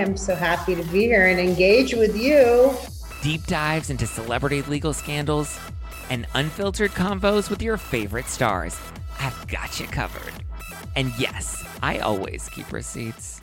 I'm so happy to be here and engage with you. deep dives into celebrity legal scandals, and unfiltered convos with your favorite stars. I've got you covered. And yes, I always keep receipts.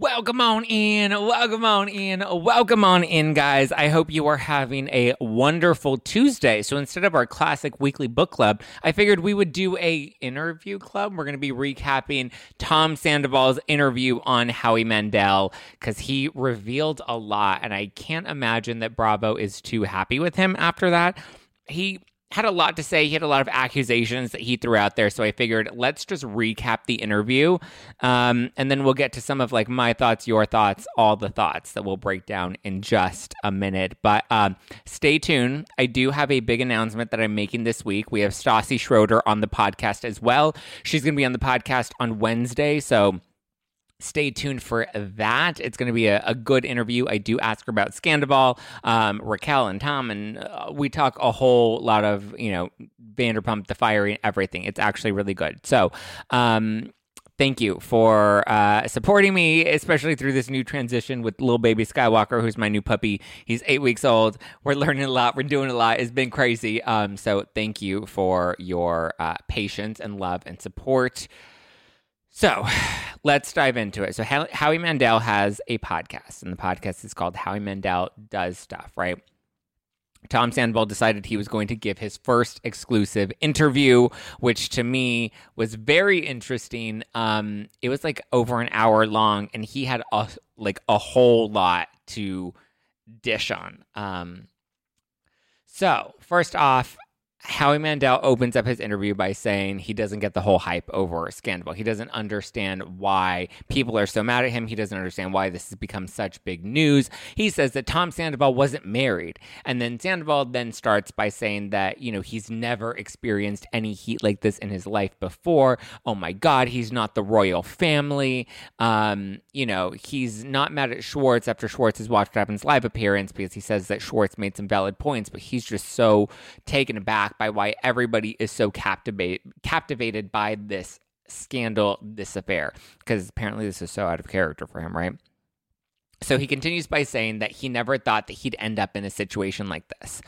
Welcome on in, welcome on in, welcome on in, guys. I hope you are having a wonderful Tuesday. So instead of our classic weekly book club, I figured we would do a interview club. We're going to be recapping Tom Sandoval's interview on Howie Mandel because he revealed a lot, and I can't imagine that Bravo is too happy with him after that. He had a lot to say. He had a lot of accusations that he threw out there. So I figured let's just recap the interview, um, and then we'll get to some of like my thoughts, your thoughts, all the thoughts that we'll break down in just a minute. But um, stay tuned. I do have a big announcement that I'm making this week. We have Stassi Schroeder on the podcast as well. She's going to be on the podcast on Wednesday. So stay tuned for that. It's going to be a, a good interview. I do ask her about Scandoval, um, Raquel, and Tom, and uh, we talk a whole lot of you know Vanderpump, The Fire, and everything. It's actually really good. So. Um, Thank you for uh, supporting me, especially through this new transition with little baby Skywalker, who's my new puppy. He's eight weeks old. We're learning a lot. We're doing a lot. It's been crazy. Um, so thank you for your uh, patience and love and support. So let's dive into it. So Howie Mandel has a podcast, and the podcast is called Howie Mandel Does Stuff, right? Tom Sandoval decided he was going to give his first exclusive interview, which to me was very interesting. Um, it was like over an hour long, and he had a like a whole lot to dish on. Um, so first off, Howie Mandel opens up his interview by saying he doesn't get the whole hype over Scandal. He doesn't understand why people are so mad at him. He doesn't understand why this has become such big news. He says that Tom Sandoval wasn't married. And then Sandoval then starts by saying that, you know, he's never experienced any heat like this in his life before. Oh my God, he's not the royal family. Um, you know, he's not mad at Schwartz after Schwartz has watched happens live appearance because he says that Schwartz made some valid points, but he's just so taken aback by why everybody is so captivate, captivated by this scandal, this affair, because apparently this is so out of character for him, right? So he continues by saying that he never thought that he'd end up in a situation like this,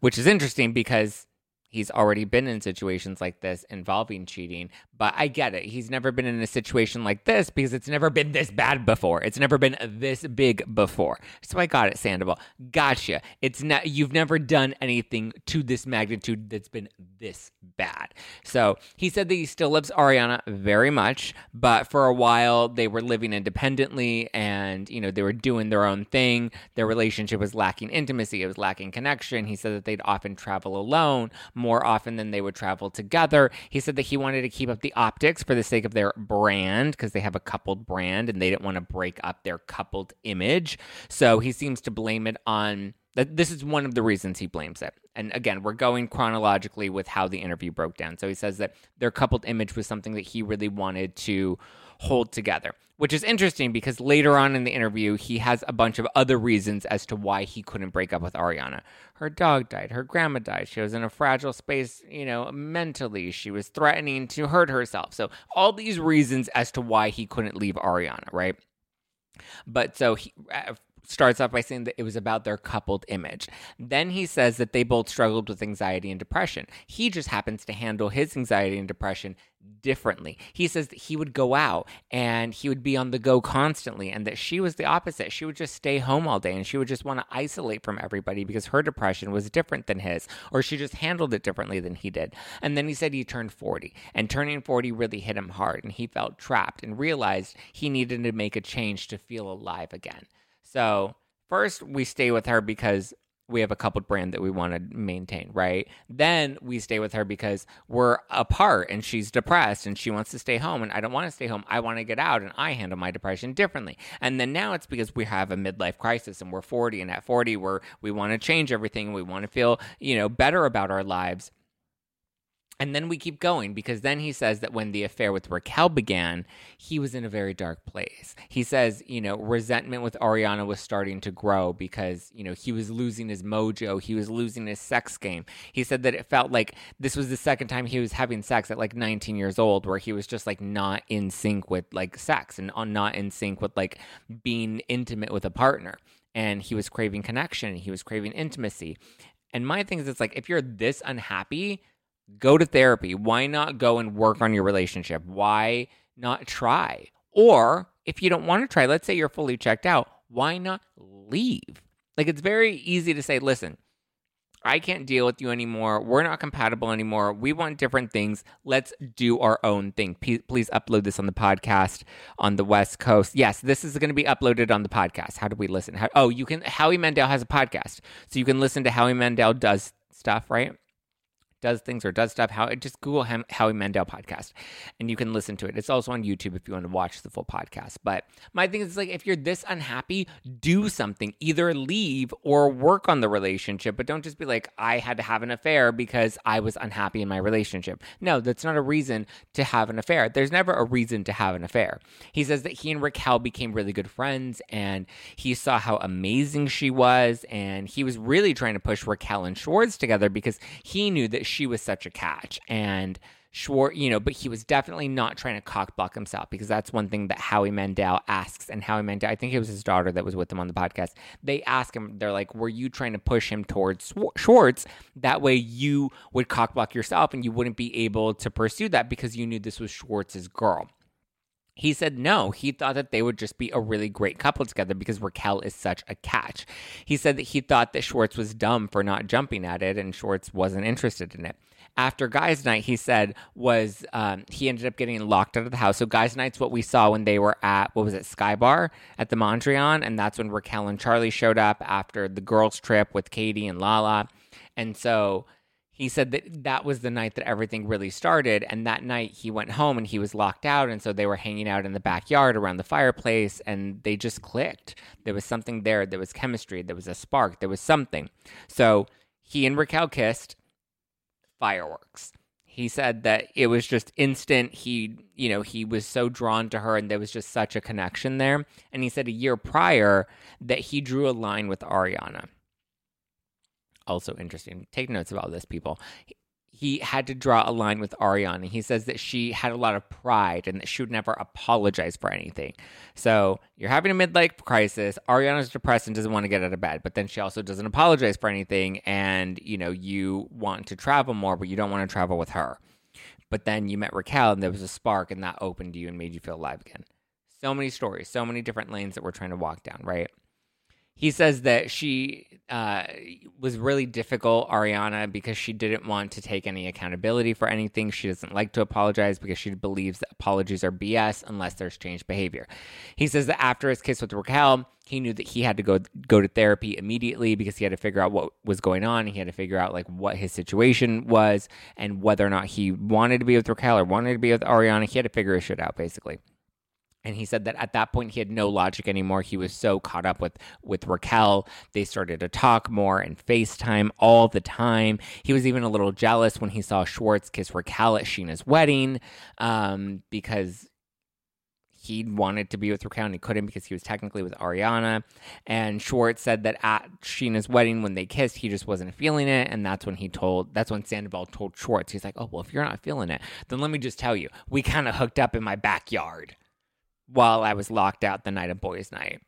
which is interesting because he's already been in situations like this involving cheating. But I get it. He's never been in a situation like this because it's never been this bad before. It's never been this big before. So I got it, Sandoval. Gotcha. It's not you've never done anything to this magnitude that's been this bad. So he said that he still loves Ariana very much, but for a while they were living independently and you know they were doing their own thing. Their relationship was lacking intimacy, it was lacking connection. He said that they'd often travel alone more often than they would travel together. He said that he wanted to keep up the optics for the sake of their brand because they have a coupled brand and they didn't want to break up their coupled image. So he seems to blame it on that this is one of the reasons he blames it. And again, we're going chronologically with how the interview broke down. So he says that their coupled image was something that he really wanted to hold together, which is interesting because later on in the interview, he has a bunch of other reasons as to why he couldn't break up with Ariana. Her dog died, her grandma died, she was in a fragile space, you know, mentally, she was threatening to hurt herself. So, all these reasons as to why he couldn't leave Ariana, right? But so he uh, starts off by saying that it was about their coupled image. Then he says that they both struggled with anxiety and depression. He just happens to handle his anxiety and depression differently. He says that he would go out and he would be on the go constantly, and that she was the opposite. She would just stay home all day and she would just want to isolate from everybody because her depression was different than his, or she just handled it differently than he did. And then he said he turned 40, and turning 40 really hit him hard, and he felt trapped and realized he needed to make a change to feel alive again. So, first, we stay with her because we have a coupled brand that we want to maintain, right? Then we stay with her because we're apart and she's depressed and she wants to stay home and I don't want to stay home. I want to get out and I handle my depression differently. And then now it's because we have a midlife crisis and we're 40 and at 40 we're we want to change everything. We want to feel, you know, better about our lives. And then we keep going because then he says that when the affair with Raquel began, he was in a very dark place. He says, you know, resentment with Ariana was starting to grow because, you know, he was losing his mojo, he was losing his sex game. He said that it felt like this was the second time he was having sex at like 19 years old, where he was just like not in sync with like sex and not in sync with like being intimate with a partner. And he was craving connection, he was craving intimacy. And my thing is, it's like if you're this unhappy, go to therapy. Why not go and work on your relationship? Why not try? Or if you don't want to try, let's say you're fully checked out, why not leave? Like it's very easy to say, listen, I can't deal with you anymore. We're not compatible anymore. We want different things. Let's do our own thing. P- please upload this on the podcast on the West Coast. Yes, this is going to be uploaded on the podcast. How do we listen? How, oh, you can. Howie Mandel has a podcast, so you can listen to Howie Mandel does stuff, right? Does things or does stuff. How just Google Howie Mandel podcast, and you can listen to it. It's also on YouTube if you want to watch the full podcast. But my thing is like, if you're this unhappy, do something. Either leave or work on the relationship, but don't just be like, I had to have an affair because I was unhappy in my relationship. No, that's not a reason to have an affair. There's never a reason to have an affair. He says that he and Raquel became really good friends, and he saw how amazing she was, and he was really trying to push Raquel and Schwartz together because he knew that she was such a catch. And Schwartz, you know, but he was definitely not trying to cockblock himself because that's one thing that Howie Mandel asks. And Howie Mandel, I think it was his daughter that was with him on the podcast. They ask him, they're like, were you trying to push him towards Schwartz? That way you would cockblock yourself and you wouldn't be able to pursue that because you knew this was Schwartz's girl. He said no. He thought that they would just be a really great couple together because Raquel is such a catch. He said that he thought that Schwartz was dumb for not jumping at it and Schwartz wasn't interested in it. After guys' night, he said was um, he ended up getting locked out of the house. So guys' night's what we saw when they were at what was it Sky Bar at the Mondrian, and that's when Raquel and Charlie showed up after the girls' trip with Katie and Lala, and so he said that that was the night that everything really started. And that night he went home and he was locked out. And so they were hanging out in the backyard around the fireplace and they just clicked. There was something there. There was chemistry. There was a spark. There was something. So he and Raquel kissed fireworks. He said that it was just instant. He, you know, he was so drawn to her and there was just such a connection there. And he said a year prior that he drew a line with Ariana also interesting. Take notes about this, people. He had to draw a line with Ariana. He says that she had a lot of pride and that she would never apologize for anything. So you're having a midlife crisis. Ariana's depressed and doesn't want to get out of bed, but then she also doesn't apologize for anything. And, you know, you want to travel more, but you don't want to travel with her. But then you met Raquel and there was a spark and that opened you and made you feel alive again. So many stories, so many different lanes that we're trying to walk down, right? he says that she uh, was really difficult, Ariana, because she didn't want to take any accountability for anything. She doesn't like to apologize because she believes that apologies are BS unless there's changed behavior. He says that after his kiss with Raquel, he knew that he had to go go to therapy immediately because he had to figure out what was going on. He had to figure out like what his situation was and whether or not he wanted to be with Raquel or wanted to be with Ariana. He had to figure his shit out basically. And he said that at that point he had no logic anymore. He was so caught up with with Raquel. They started to talk more and FaceTime all the time. He was even a little jealous when he saw Schwartz kiss Raquel at Scheana's wedding, um, because he wanted to be with Raquel and he couldn't because he was technically with Ariana. And Schwartz said that at Scheana's wedding when they kissed, he just wasn't feeling it. And that's when he told, that's when Sandoval told Schwartz, he's like, oh, well, if you're not feeling it, then let me just tell you, we kind of hooked up in my backyard while I was locked out the night of boys' night.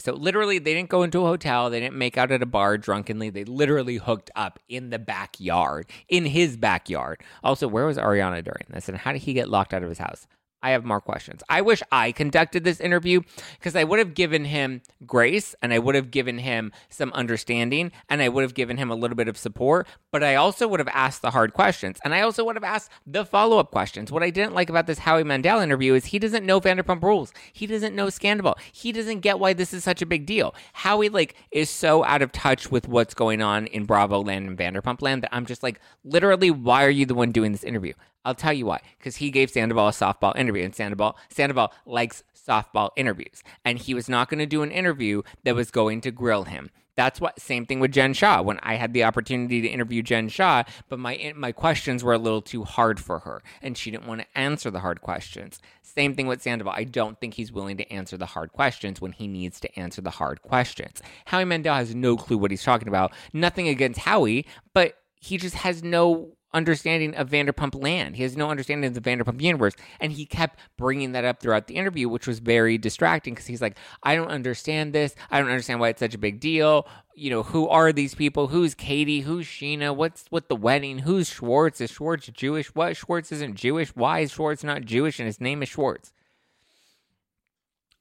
So literally, they didn't go into a hotel. They didn't make out at a bar drunkenly. They literally hooked up in the backyard, in his backyard. Also, where was Ariana during this, and how did he get locked out of his house? I have more questions. I wish I conducted this interview because I would have given him grace and I would have given him some understanding and I would have given him a little bit of support, but I also would have asked the hard questions and I also would have asked the follow up questions. What I didn't like about this Howie Mandel interview is he doesn't know Vanderpump Rules. He doesn't know Scandal. He doesn't get why this is such a big deal. Howie like is so out of touch with what's going on in Bravo land and Vanderpump land that I'm just like, literally, why are you the one doing this interview? I'll tell you why. Because he gave Sandoval a softball interview, and Sandoval Sandoval likes softball interviews, and he was not going to do an interview that was going to grill him. That's what. Same thing with Jen Shah. When I had the opportunity to interview Jen Shah, but my eh, my questions were a little too hard for her, and she didn't want to answer the hard questions. Same thing with Sandoval. I don't think he's willing to answer the hard questions when he needs to answer the hard questions. Howie Mandel has no clue what he's talking about. Nothing against Howie, but he just has no understanding of Vanderpump Land. He has no understanding of the Vanderpump universe. And he kept bringing that up throughout the interview, which was very distracting because he's like, I don't understand this. I don't understand why it's such a big deal. You know, who are these people? Who's Katie? Who's Scheana? What's with the wedding? Who's Schwartz? Is Schwartz Jewish? What? Schwartz isn't Jewish. Why is Schwartz not Jewish and his name is Schwartz?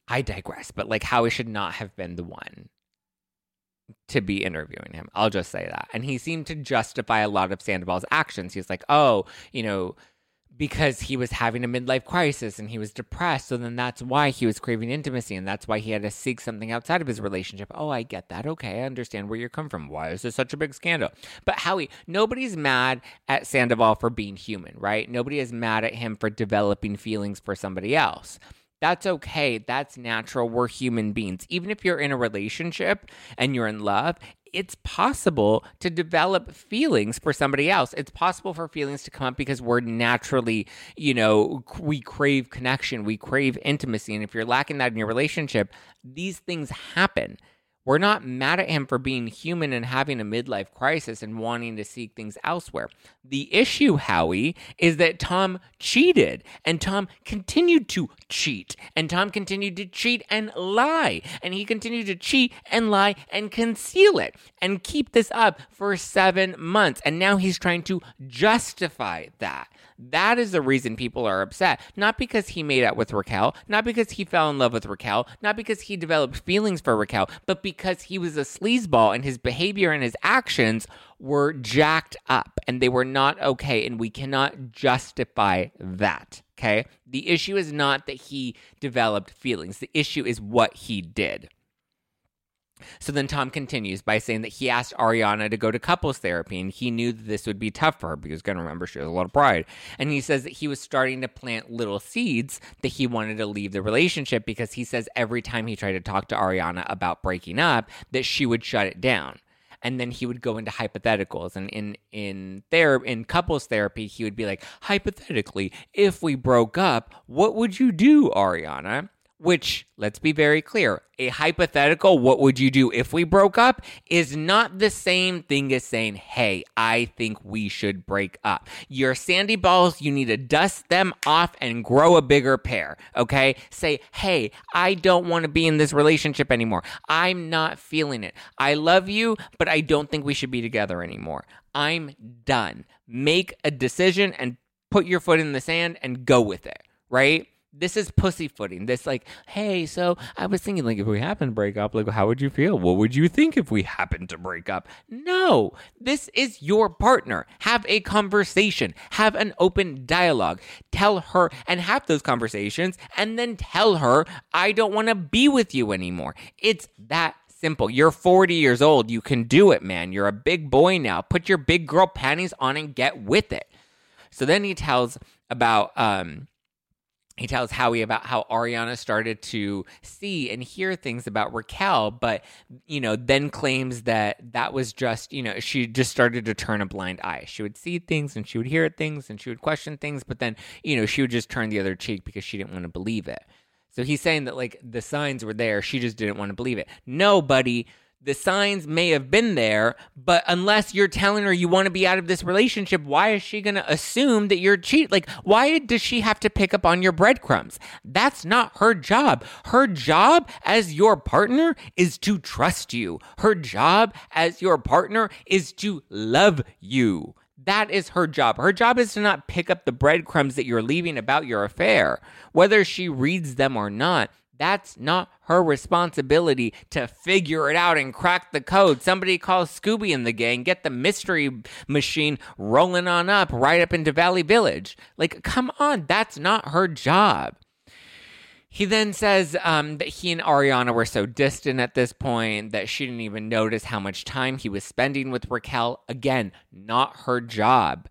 I digress, but like how he should not have been the one to be interviewing him. I'll just say that. And he seemed to justify a lot of Sandoval's actions. He was like, oh, you know, because he was having a midlife crisis and he was depressed. So then that's why he was craving intimacy and that's why he had to seek something outside of his relationship. Oh, I get that. Okay, I understand where you're coming from. Why is this such a big scandal? But Howie, nobody's mad at Sandoval for being human, right? Nobody is mad at him for developing feelings for somebody else. That's okay. That's natural. We're human beings. Even if you're in a relationship and you're in love, it's possible to develop feelings for somebody else. It's possible for feelings to come up because we're naturally, you know, we crave connection, we crave intimacy. And if you're lacking that in your relationship, these things happen. We're not mad at him for being human and having a midlife crisis and wanting to seek things elsewhere. The issue, Howie, is that Tom cheated and Tom continued to cheat and Tom continued to cheat and lie and he continued to cheat and lie and conceal it and keep this up for seven months. And now he's trying to justify that. That is the reason people are upset. Not because he made out with Raquel, not because he fell in love with Raquel, not because he developed feelings for Raquel, but because he was a sleazeball and his behavior and his actions were jacked up and they were not okay. And we cannot justify that. Okay. The issue is not that he developed feelings, the issue is what he did. So then Tom continues by saying that he asked Ariana to go to couples therapy and he knew that this would be tough for her because, going to remember, she has a lot of pride. And he says that he was starting to plant little seeds that he wanted to leave the relationship because he says every time he tried to talk to Ariana about breaking up, that she would shut it down. And then he would go into hypotheticals. And in in ther- in couples therapy he would be like hypothetically if we broke up what would you do ariana which, let's be very clear, a hypothetical, what would you do if we broke up, is not the same thing as saying, hey, I think we should break up. Your sandy balls, you need to dust them off and grow a bigger pair, okay? Say, hey, I don't want to be in this relationship anymore. I'm not feeling it. I love you, but I don't think we should be together anymore. I'm done. Make a decision and put your foot in the sand and go with it, right? This is pussyfooting. This like, hey, so I was thinking like if we happen to break up, like how would you feel? What would you think if we happened to break up? No. This is your partner. Have a conversation. Have an open dialogue. Tell her and have those conversations and then tell her I don't want to be with you anymore. It's that simple. You're 40 years old. You can do it, man. You're a big boy now. Put your big girl panties on and get with it. So then he tells about um he tells Howie about how Ariana started to see and hear things about Raquel, but you know, then claims that that was just, you know, she just started to turn a blind eye. She would see things and she would hear things and she would question things, but then, you know, she would just turn the other cheek because she didn't want to believe it. So he's saying that like the signs were there, she just didn't want to believe it. No, buddy, the signs may have been there, but unless you're telling her you want to be out of this relationship, why is she going to assume that you're cheat? Like, why does she have to pick up on your breadcrumbs? That's not her job. Her job as your partner is to trust you. Her job as your partner is to love you. That is her job. Her job is to not pick up the breadcrumbs that you're leaving about your affair, whether she reads them or not. That's not her responsibility to figure it out and crack the code. Somebody call Scooby and the gang, get the mystery machine rolling on up right up into Valley Village. Like, come on, that's not her job. He then says um, that he and Ariana were so distant at this point that she didn't even notice how much time he was spending with Raquel. Again, not her job.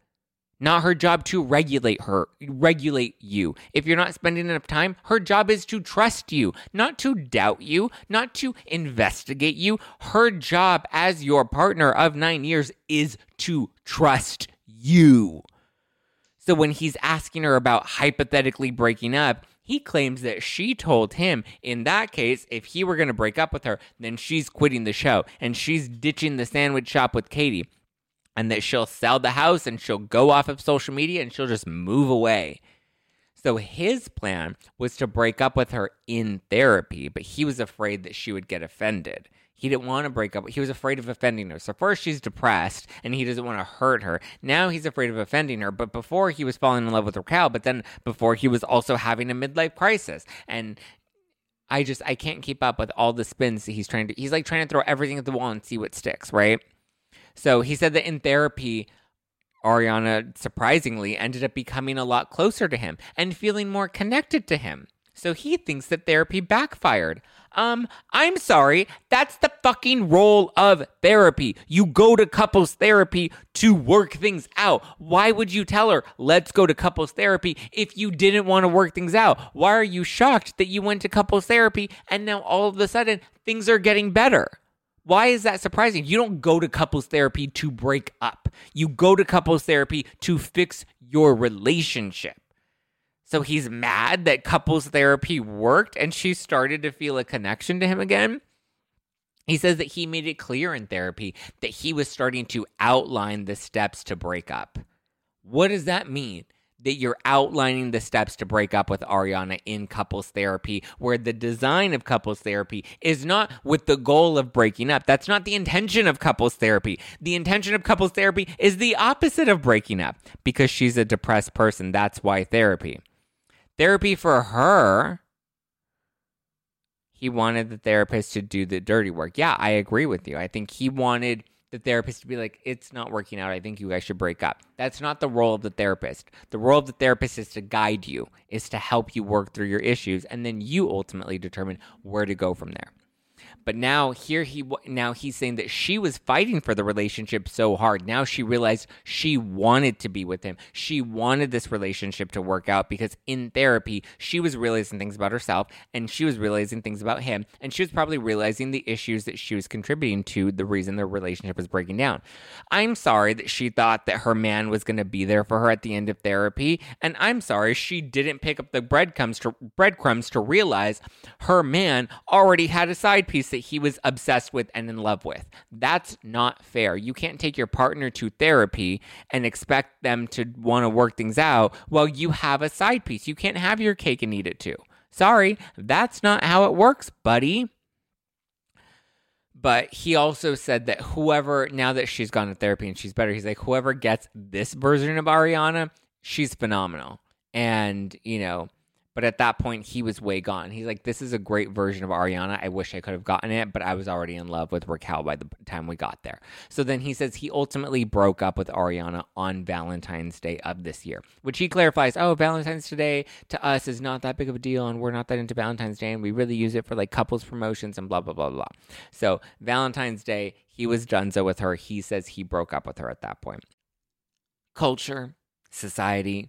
Not her job to regulate her, regulate you. If you're not spending enough time, her job is to trust you, not to doubt you, not to investigate you. Her job as your partner of nine years is to trust you. So when he's asking her about hypothetically breaking up, he claims that she told him in that case, if he were going to break up with her, then she's quitting the show and she's ditching the sandwich shop with Katie. And that she'll sell the house and she'll go off of social media and she'll just move away. So his plan was to break up with her in therapy, but he was afraid that she would get offended. He didn't want to break up. He was afraid of offending her. So first she's depressed and he doesn't want to hurt her. Now he's afraid of offending her. But before he was falling in love with Raquel, but then before he was also having a midlife crisis. And I just I can't keep up with all the spins that he's trying to he's like trying to throw everything at the wall and see what sticks, right? So he said that in therapy Ariana surprisingly ended up becoming a lot closer to him and feeling more connected to him. So he thinks that therapy backfired. Um, I'm sorry. That's the fucking role of therapy. You go to couples therapy to work things out. Why would you tell her, let's go to couples therapy if you didn't want to work things out? Why are you shocked that you went to couples therapy and now all of a sudden things are getting better? Why is that surprising? You don't go to couples therapy to break up. You go to couples therapy to fix your relationship. So he's mad that couples therapy worked and she started to feel a connection to him again. He says that he made it clear in therapy that he was starting to outline the steps to break up. What does that mean? That you're outlining the steps to break up with Ariana in couples therapy, where the design of couples therapy is not with the goal of breaking up. That's not the intention of couples therapy. The intention of couples therapy is the opposite of breaking up because she's a depressed person. That's why therapy. Therapy for her, he wanted the therapist to do the dirty work. Yeah, I agree with you. I think he wanted the therapist to be like, it's not working out. I think you guys should break up. That's not the role of the therapist. The role of the therapist is to guide you, is to help you work through your issues, and then you ultimately determine where to go from there. But now here he now he's saying that she was fighting for the relationship so hard. Now she realized she wanted to be with him. She wanted this relationship to work out because in therapy she was realizing things about herself and she was realizing things about him and she was probably realizing the issues that she was contributing to the reason their relationship was breaking down. I'm sorry that she thought that her man was going to be there for her at the end of therapy and I'm sorry she didn't pick up the breadcrumbs to breadcrumbs to realize her man already had a side piece that he was obsessed with and in love with. That's not fair. You can't take your partner to therapy and expect them to want to work things out while you have a side piece. You can't have your cake and eat it too. Sorry, that's not how it works, buddy. But he also said that whoever, now that she's gone to therapy and she's better, he's like, whoever gets this version of Ariana, she's phenomenal. And, you know, but at that point, he was way gone. He's like, This is a great version of Ariana. I wish I could have gotten it, but I was already in love with Raquel by the time we got there. So then he says he ultimately broke up with Ariana on Valentine's Day of this year, which he clarifies Oh, Valentine's Day to us is not that big of a deal, and we're not that into Valentine's Day, and we really use it for like couples promotions and blah, blah, blah, blah. So Valentine's Day, he was donezo with her. He says he broke up with her at that point. Culture, society,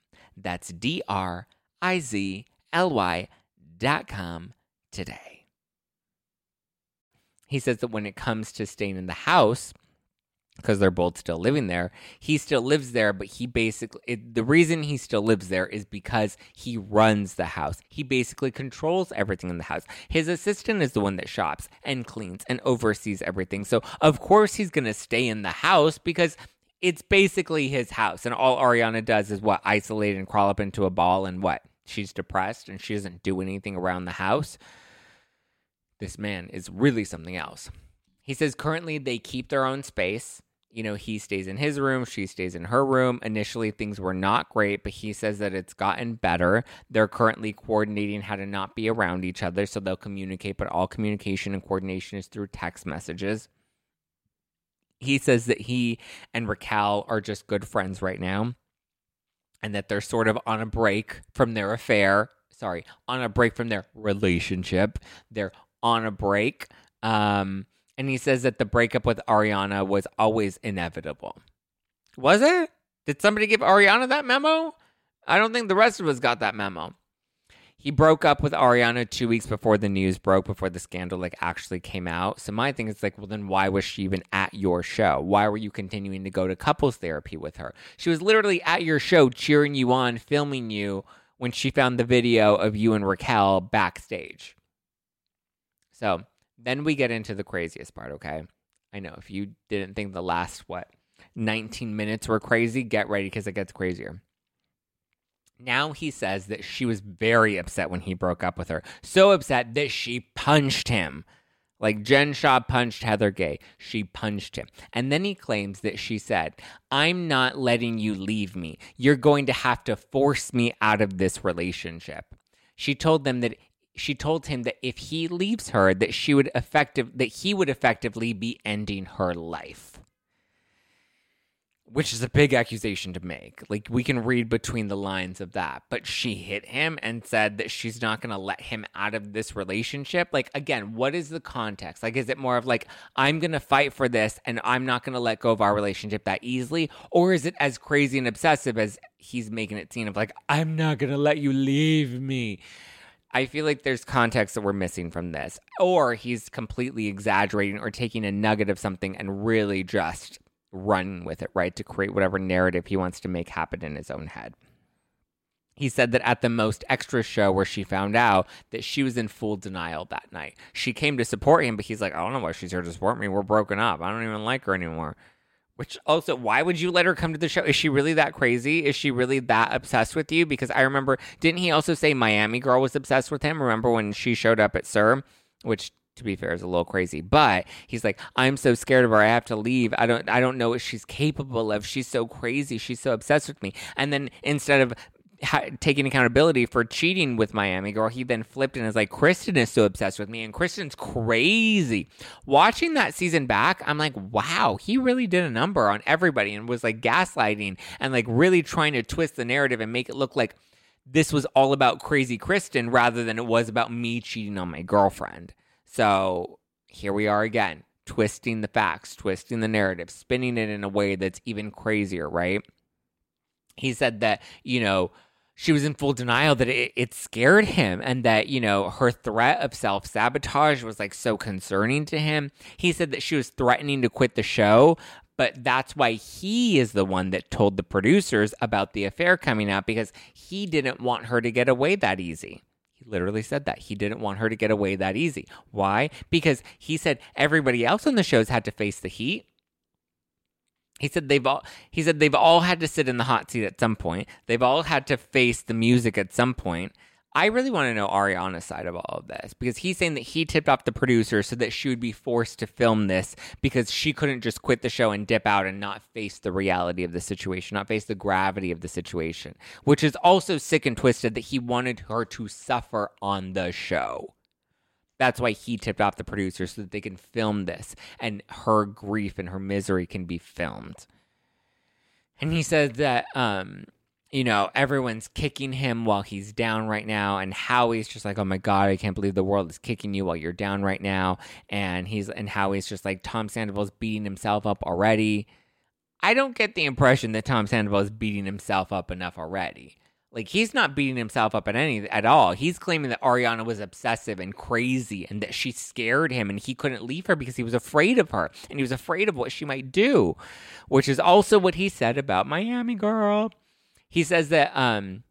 That's D R I Z L Y dot com today. He says that when it comes to staying in the house, because they're both still living there. He still lives there, but he basically, it, the reason he still lives there is because he runs the house. He basically controls everything in the house. His assistant is the one that shops and cleans and oversees everything. So, of course, he's going to stay in the house because it's basically his house. And all Ariana does is what? Isolate and crawl up into a ball and what? She's depressed and she doesn't do anything around the house. This man is really something else. He says currently they keep their own space. You know, he stays in his room, she stays in her room. Initially, things were not great, but he says that it's gotten better. They're currently coordinating how to not be around each other, so they'll communicate, but all communication and coordination is through text messages. He says that he and Raquel are just good friends right now and that they're sort of on a break from their affair. Sorry, on a break from their relationship. They're on a break. Um, and he says that the breakup with Ariana was always inevitable. Was it? Did somebody give Ariana that memo? I don't think the rest of us got that memo. He broke up with Ariana two weeks before the news broke, before the scandal like actually came out. So my thing is like, well, then why was she even at your show? Why were you continuing to go to couples therapy with her? She was literally at your show, cheering you on, filming you when she found the video of you and Raquel backstage. So then we get into the craziest part, okay? I know if you didn't think the last, what, 19 minutes were crazy, get ready because it gets crazier. Now he says that she was very upset when he broke up with her. So upset that she punched him. Like Jen Shah punched Heather Gay. She punched him. And then he claims that she said, I'm not letting you leave me. You're going to have to force me out of this relationship. She told them that she told him that if he leaves her that she would effective that he would effectively be ending her life which is a big accusation to make. Like we can read between the lines of that but she hit him and said that she's not going to let him out of this relationship. Like again what is the context? Like is it more of like i'm going to fight for this and i'm not going to let go of our relationship that easily or is it as crazy and obsessive as he's making it seem of like i'm not going to let you leave me. I feel like there's context that we're missing from this. Or he's completely exaggerating or taking a nugget of something and really just running with it, right? To create whatever narrative he wants to make happen in his own head. He said that at the most extra show where she found out that she was in full denial that night. She came to support him, but he's like, I don't know why she's here to support me. We're broken up. I don't even like her anymore. Which also, why would you let her come to the show? Is she really that crazy? Is she really that obsessed with you? Because I remember, didn't he also say Miami Girl was obsessed with him? Remember when she showed up at SUR, which to be fair is a little crazy, but he's like, I'm so scared of her. I have to leave. I don't, I don't know what she's capable of. She's so crazy. She's so obsessed with me. And then instead of taking accountability for cheating with Miami Girl, he then flipped and is like, Kristen is so obsessed with me, and Kristen's crazy. Watching that season back, I'm like, wow, he really did a number on everybody and was like gaslighting and like really trying to twist the narrative and make it look like this was all about crazy Kristen rather than it was about me cheating on my girlfriend. So here we are again, twisting the facts, twisting the narrative, spinning it in a way that's even crazier, right? He said that, you know, she was in full denial that it, it scared him and that, you know, her threat of self sabotage was like so concerning to him. He said that she was threatening to quit the show, but that's why he is the one that told the producers about the affair coming out because he didn't want her to get away that easy. He literally said that. He didn't want her to get away that easy. Why? Because he said everybody else on the shows had to face the heat. He said they've all he said they've all had to sit in the hot seat at some point. They've all had to face the music at some point. I really want to know Ariana's side of all of this because he's saying that he tipped off the producer so that she would be forced to film this because she couldn't just quit the show and dip out and not face the reality of the situation, not face the gravity of the situation, which is also sick and twisted that he wanted her to suffer on the show. That's why he tipped off the producer so that they can film this and her grief and her misery can be filmed. And he said that um, you know, everyone's kicking him while he's down right now. And Howie's just like, oh my God, I can't believe the world is kicking you while you're down right now. And he's, and Howie's just like, Tom Sandoval's beating himself up already. I don't get the impression that Tom Sandoval is beating himself up enough already. Like he's not beating himself up at any at all. He's claiming that Ariana was obsessive and crazy and that she scared him and he couldn't leave her because he was afraid of her and he was afraid of what she might do, which is also what he said about Miami girl. He says that um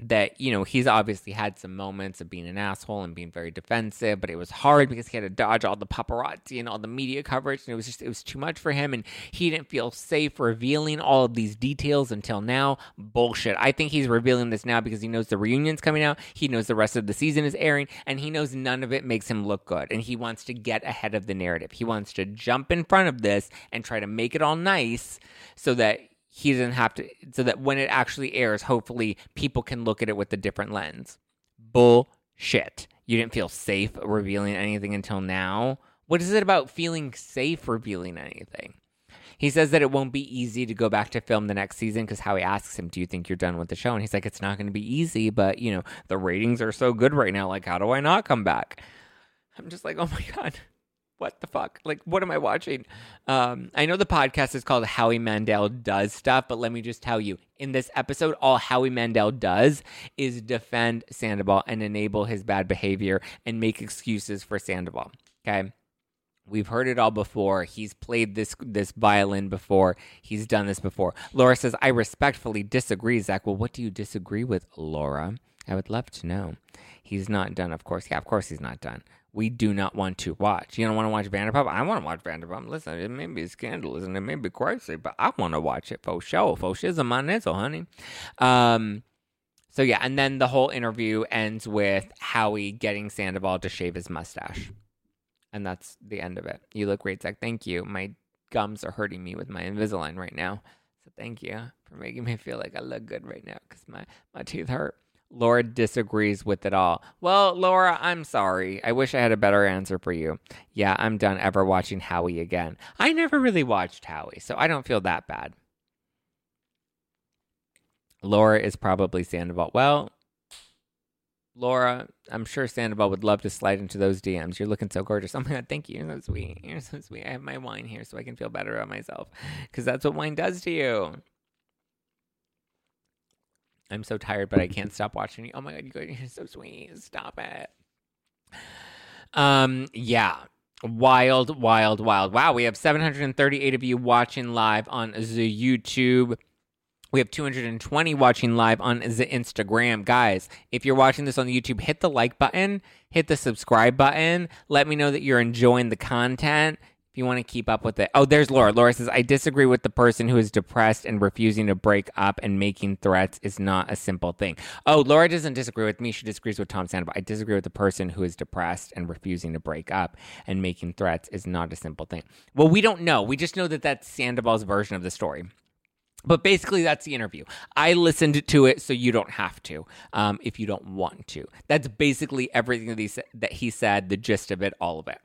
that you know he's obviously had some moments of being an asshole and being very defensive but it was hard because he had to dodge all the paparazzi and all the media coverage and it was just it was too much for him and he didn't feel safe revealing all of these details until now. Bullshit. I think he's revealing this now because he knows the reunion's coming out he knows the rest of the season is airing and he knows none of it makes him look good and he wants to get ahead of the narrative. He wants to jump in front of this and try to make it all nice so that he doesn't have to so that when it actually airs hopefully people can look at it with a different lens bullshit you didn't feel safe revealing anything until now what is it about feeling safe revealing anything he says that it won't be easy to go back to film the next season because Howie asks him, Do you think you're done with the show? And he's like, It's not going to be easy, but you know, the ratings are so good right now. Like, how do I not come back? I'm just like, Oh my God what the fuck? Like, what am I watching? Um, I know the podcast is called Howie Mandel Does Stuff, but let me just tell you in this episode, all Howie Mandel does is defend Sandoval and enable his bad behavior and make excuses for Sandoval. Okay. We've heard it all before. He's played this this violin before. He's done this before. Laura says, I respectfully disagree, Zack. Well, what do you disagree with, Laura? I would love to know. He's not done, of course. Yeah, of course he's not done we do not want to watch. You don't want to watch Vanderpump? I want to watch Vanderpump. Listen, it may be scandalous and it may be crazy, but I want to watch it for sure. For shizzle my nizzle, honey. Um, so yeah, and then the whole interview ends with Howie getting Sandoval to shave his mustache. And that's the end of it. You look great, Zack. Thank you. My gums are hurting me with my Invisalign right now. So thank you for making me feel like I look good right now because my, my teeth hurt. Laura disagrees with it all. Well, Laura, I'm sorry. I wish I had a better answer for you. Yeah, I'm done ever watching Howie again. I never really watched Howie, so I don't feel that bad. Laura is probably Sandoval. Well, Laura, I'm sure Sandoval would love to slide into those DMs. You're looking so gorgeous. Oh my God, thank you. You're so sweet. You're so sweet. I have my wine here so I can feel better about myself because that's what wine does to you. I'm so tired, but I can't stop watching you. Oh my god, you guys are so sweet. Stop it. Um, yeah. Wild, wild, wild. Wow, we have 738 of you watching live on the YouTube. We have 220 watching live on the Instagram. Guys, if you're watching this on the YouTube, hit the like button, hit the subscribe button. Let me know that you're enjoying the content you want to keep up with it. Oh, there's Laura. Laura says, I disagree with the person who is depressed and refusing to break up and making threats is not a simple thing. Oh, Laura doesn't disagree with me. She disagrees with Tom Sandoval. I disagree with the person who is depressed and refusing to break up and making threats is not a simple thing. Well, we don't know. We just know that that's Sandoval's version of the story. But basically, that's the interview. I listened to it, so you don't have to um, if you don't want to. That's basically everything that he, sa- that he said, the gist of it, all of it.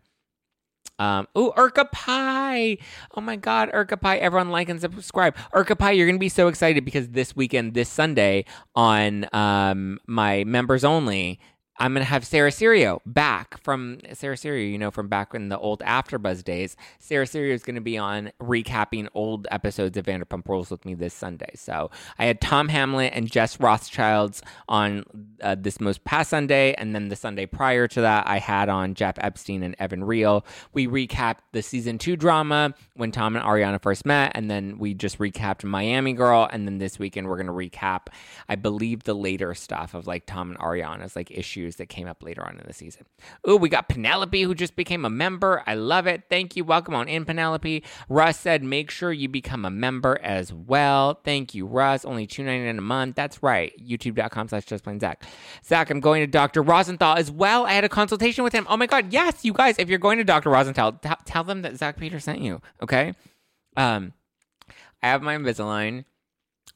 Um, ooh, Urka Pie. Oh my God, Urka Pie. Everyone like and subscribe. Urka Pie, you're going to be so excited because this weekend, this Sunday, on um, my members only, I'm gonna have Sarah Serio back from Sarah Serio, you know, from back in the old AfterBuzz days. Sarah Serio is gonna be on recapping old episodes of Vanderpump Rules with me this Sunday. So I had Tom Hamlet and Jess Rothschilds on uh, this most past Sunday, and then the Sunday prior to that, I had on Jeff Epstein and Evan Real. We recapped the season two drama when Tom and Ariana first met, and then we just recapped Miami Girl, and then this weekend we're gonna recap, I believe, the later stuff of like Tom and Ariana's like issues that came up later on in the season. Ooh, we got Penelope who just became a member. I love it. Thank you. Welcome on in, Penelope. Russ said, make sure you become a member as well. Thank you, Russ. Only two ninety nine a month. That's right. YouTube.com slash just plain Zack. Zack, I'm going to Dr. Rosenthal as well. I had a consultation with him. Oh my God. Yes, you guys, if you're going to Dr. Rosenthal, t- tell them that Zack Peter sent you. Okay. Um, I have my Invisalign.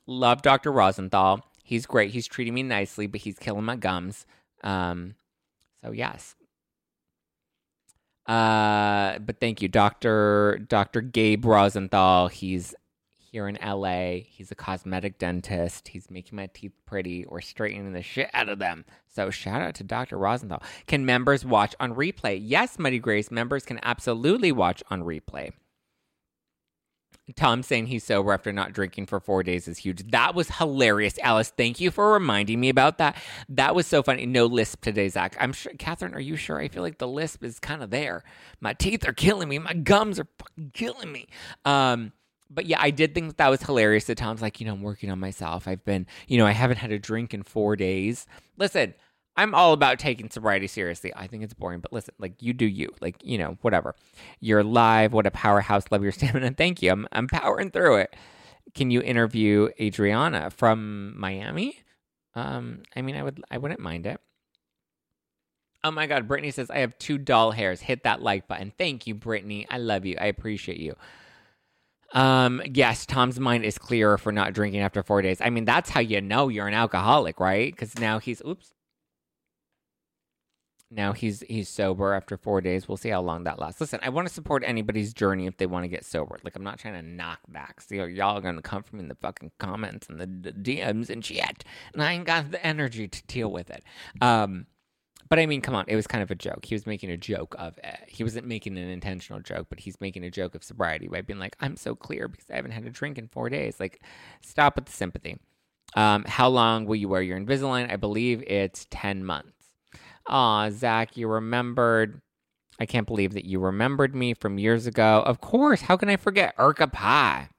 Love Dr. Rosenthal. He's great. He's treating me nicely, but he's killing my gums. Um, so yes. Uh, but thank you, Doctor Doctor Gabe Rosenthal. He's here in LA. He's a cosmetic dentist. He's making my teeth pretty or straightening the shit out of them. So shout out to Dr. Rosenthal. Can members watch on replay? Yes, Muddy Grace, members can absolutely watch on replay. Tom saying he's sober after not drinking for four days is huge. That was hilarious, Alice. Thank you for reminding me about that. That was so funny. No lisp today, Zack. I'm sure, Catherine. Are you sure? I feel like the lisp is kind of there. My teeth are killing me. My gums are fucking killing me. Um, but yeah, I did think that, that was hilarious. That Tom's like, you know, I'm working on myself. I've been, you know, I haven't had a drink in four days. Listen, I'm all about taking sobriety seriously. I think it's boring, but listen, like you do you, like you know, whatever. You're live. What a powerhouse! Love your stamina. Thank you. I'm I'm powering through it. Can you interview Adriana from Miami? Um, I mean, I would I wouldn't mind it. Oh my God, Brittany says I have two doll hairs. Hit that like button. Thank you, Brittany. I love you. I appreciate you. Um, yes, Tom's mind is clearer for not drinking after four days. I mean, that's how you know you're an alcoholic, right? Because now he's oops. Now he's he's sober after four days. We'll see how long that lasts. Listen, I want to support anybody's journey if they want to get sober. Like I'm not trying to knock back. See, y'all are gonna come from me in the fucking comments and the, the DMs and shit, and I ain't got the energy to deal with it. Um, but I mean, come on, it was kind of a joke. He was making a joke of it. He wasn't making an intentional joke, but he's making a joke of sobriety by being like, "I'm so clear because I haven't had a drink in four days." Like, stop with the sympathy. Um, how long will you wear your Invisalign? I believe it's ten months. Aw, Zack, you remembered. I can't believe that you remembered me from years ago. Of course, how can I forget Urka Pie?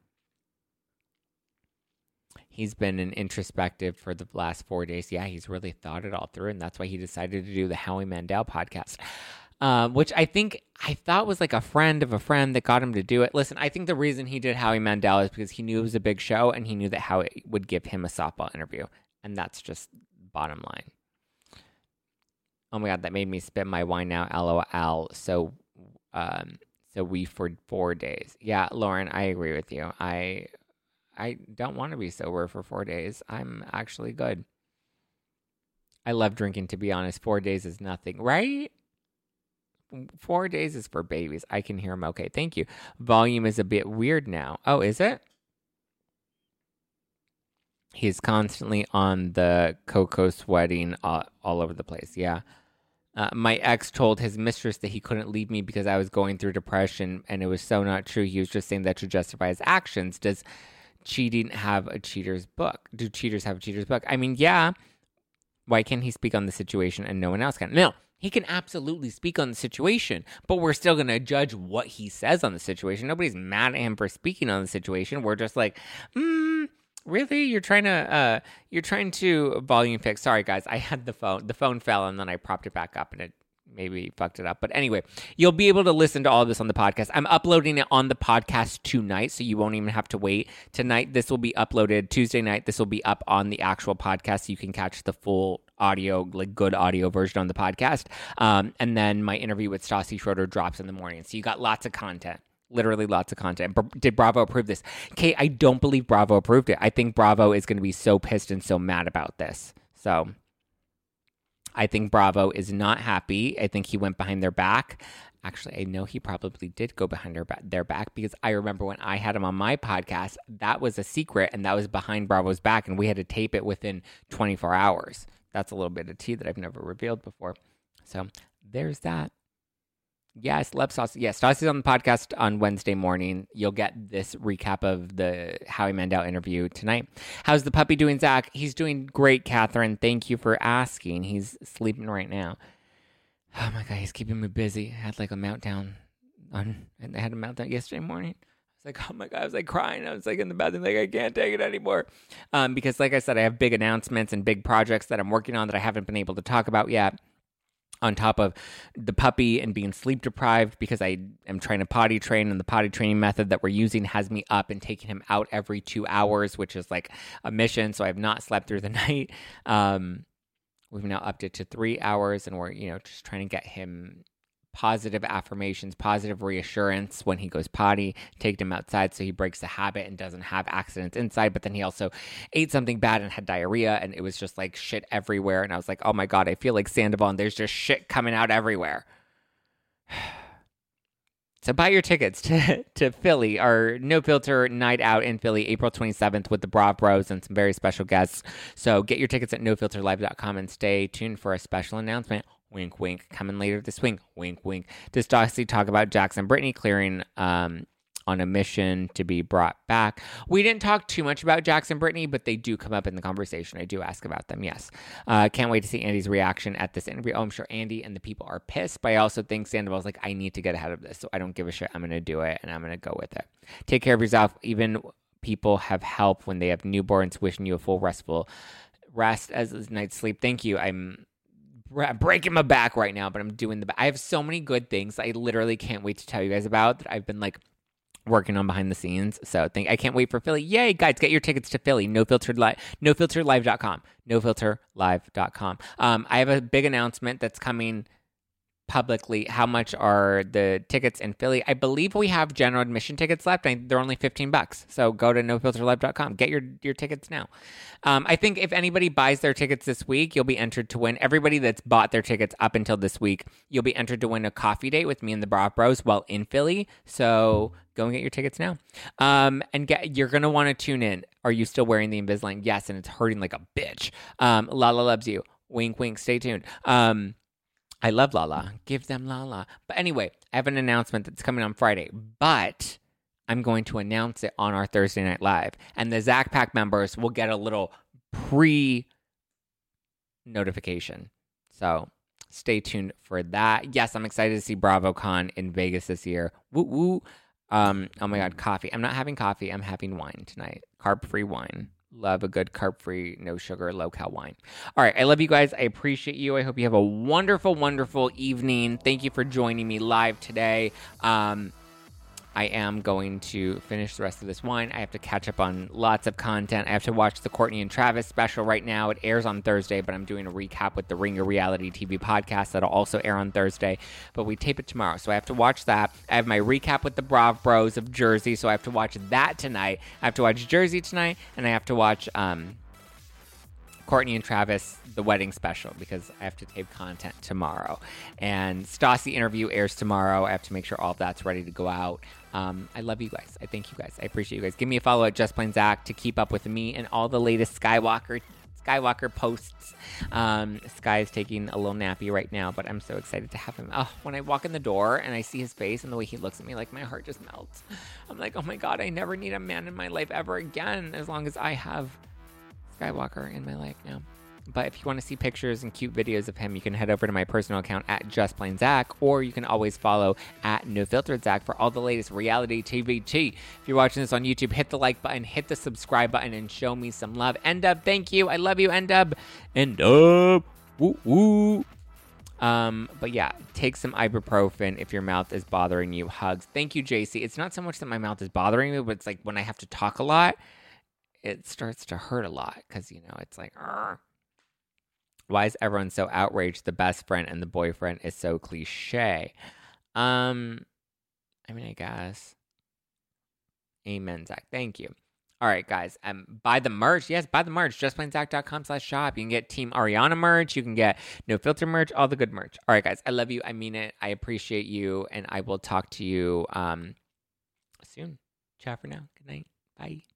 He's been an introspective for the last four days. Yeah, he's really thought it all through, and that's why he decided to do the Howie Mandel podcast. Um, which I think I thought was like a friend of a friend that got him to do it. Listen, I think the reason he did Howie Mandel is because he knew it was a big show and he knew that Howie would give him a softball interview. And that's just bottom line. Oh my god, that made me spit my wine now. LOL. So, um, so we for four days. Yeah, Lauren, I agree with you. I, I don't want to be sober for four days. I'm actually good. I love drinking. To be honest, four days is nothing, right? Four days is for babies. I can hear them okay. Thank you. Volume is a bit weird now. Oh, is it? He's constantly on the cocoa sweating all, all over the place. Yeah. Uh, my ex told his mistress that he couldn't leave me because I was going through depression, and it was so not true. He was just saying that to justify his actions. Does cheating have a cheater's book? Do cheaters have a cheater's book? I mean, yeah. Why can't he speak on the situation and no one else can? No, he can absolutely speak on the situation, but we're still going to judge what he says on the situation. Nobody's mad at him for speaking on the situation. We're just like, hmm really? You're trying to uh you're trying to volume fix sorry guys. I had the phone the phone fell and then i propped it back up and it maybe fucked it up. But anyway you'll be able to listen to all this on the podcast. I'm uploading it on the podcast tonight so you won't even have to wait. Tonight this will be uploaded. Tuesday night this will be up on the actual podcast. So you can catch the full audio like good audio version on the podcast. Um, and then my interview with stassi schroeder drops in the morning. So you got lots of content literally lots of content. Did Bravo approve this? Kate, I don't believe Bravo approved it. I think Bravo is going to be so pissed and so mad about this. So I think Bravo is not happy. I think he went behind their back. Actually, I know he probably did go behind their back, their back because I remember when I had him on my podcast, that was a secret and that was behind Bravo's back, and we had to tape it within 24 hours. That's a little bit of tea that I've never revealed before. So there's that. Yes, Love Sauce. Yes, Stassi's on the podcast on Wednesday morning. You'll get this recap of the Howie Mandel interview tonight. How's the puppy doing, Zack? He's doing great, Catherine. Thank you for asking. He's sleeping right now. Oh my god, he's keeping me busy. I had like a meltdown on I had a meltdown yesterday morning. I was like, oh my god, I was like crying. I was like in the bathroom, like I can't take it anymore. Um, because like I said, I have big announcements and big projects that I'm working on that I haven't been able to talk about yet on top of the puppy and being sleep deprived because I am trying to potty train and the potty training method that we're using has me up and taking him out every two hours, which is like a mission. So I have not slept through the night. Um, we've now upped it to three hours and we're, you know, just trying to get him positive affirmations, positive reassurance when he goes potty, take him outside so he breaks the habit and doesn't have accidents inside. But then he also ate something bad and had diarrhea, and it was just like shit everywhere. And I was like, oh my God, I feel like Sandoval, and there's just shit coming out everywhere. so buy your tickets to, to Philly, our no filter night out in Philly, April 27th with the Brav Bros and some very special guests. So get your tickets at nofilterlive.com and stay tuned for a special announcement. Wink, wink. Coming later this week. Wink, wink. Does Stassi talk about Jackson Brittany clearing um, on a mission to be brought back. We didn't talk too much about Jackson Brittany, but they do come up in the conversation. I do ask about them, yes. Uh, can't wait to see Andy's reaction at this interview. Oh, I'm sure Andy and the people are pissed, but I also think Sandoval's like, I need to get ahead of this, so I don't give a shit. I'm to do it, and I'm to go with it. Take care of yourself. Even people have help when they have newborns, wishing you a full restful rest as night's sleep. Thank you. I'm breaking my back right now, but I'm doing the. I have so many good things I literally can't wait to tell you guys about that I've been like working on behind the scenes. So think I can't wait for Philly. Yay, guys, get your tickets to Philly. No filtered live nofilterlive.com. Nofilterlive.com. Um, I have a big announcement that's coming publicly how much are the tickets in Philly. I believe we have general admission tickets left. I, they're only 15 bucks. So go to nofilterlive.com. Get your, your tickets now. Um, I think if anybody buys their tickets this week, you'll be entered to win. Everybody that's bought their tickets up until this week, you'll be entered to win a coffee date with me and the Brav Bros while in Philly. So go and get your tickets now. Um, and get you're gonna want to tune in. Are you still wearing the Invisalign? Yes, and it's hurting like a bitch. Um, Lala loves you. Wink, wink. Stay tuned. Um, I love Lala. Give them Lala. But anyway, I have an announcement that's coming on Friday, but I'm going to announce it on our Thursday Night Live. And the Zack Pack members will get a little pre notification. So stay tuned for that. Yes, I'm excited to see BravoCon in Vegas this year. Woo woo. Um, oh my God, coffee. I'm not having coffee. I'm having wine tonight. Carb free wine. Love a good carb free, no sugar, low cal wine. All right. I love you guys. I appreciate you. I hope you have a wonderful, wonderful evening. Thank you for joining me live today. Um, I am going to finish the rest of this wine. I have to catch up on lots of content. I have to watch the Courtney and Travis special right now. It airs on Thursday, but I'm doing a recap with the Ringer Reality TV podcast that'll also air on Thursday. But we tape it tomorrow, so I have to watch that. I have my recap with the Brav Bros of Jersey, so I have to watch that tonight. I have to watch Jersey tonight, and I have to watch um, Courtney and Travis, the wedding special, because I have to tape content tomorrow. And Stassi interview airs tomorrow. I have to make sure all of that's ready to go out. Um, I love you guys. I thank you guys. I appreciate you guys. Give me a follow at Just Plain Zack to keep up with me and all the latest Skywalker Skywalker posts. Um, Sky is taking a little nappy right now, but I'm so excited to have him. Oh, when I walk in the door and I see his face and the way he looks at me, like my heart just melts. I'm like, oh my god, I never need a man in my life ever again, as long as I have Skywalker in my life now. But if you want to see pictures and cute videos of him, you can head over to my personal account at Just Plain Zack, or you can always follow at No Filtered Zack for all the latest reality TV tea. If you're watching this on YouTube, hit the like button, hit the subscribe button, and show me some love. End up, thank you. I love you, End up. End up. Woo woo. Um, but yeah, take some ibuprofen if your mouth is bothering you. Hugs. Thank you, JC. It's not so much that my mouth is bothering me, but it's like when I have to talk a lot, it starts to hurt a lot because you know it's like. Argh. Why is everyone so outraged? The best friend and the boyfriend is so cliche. Um, I mean, I guess. Amen, Zack. Thank you. All right, guys. Um, buy the merch. Yes, buy the merch. JustPlainZack.com slash shop. You can get Team Ariana merch. You can get No Filter merch. All the good merch. All right, guys. I love you. I mean it. I appreciate you, and I will talk to you um soon. Ciao for now. Good night. Bye.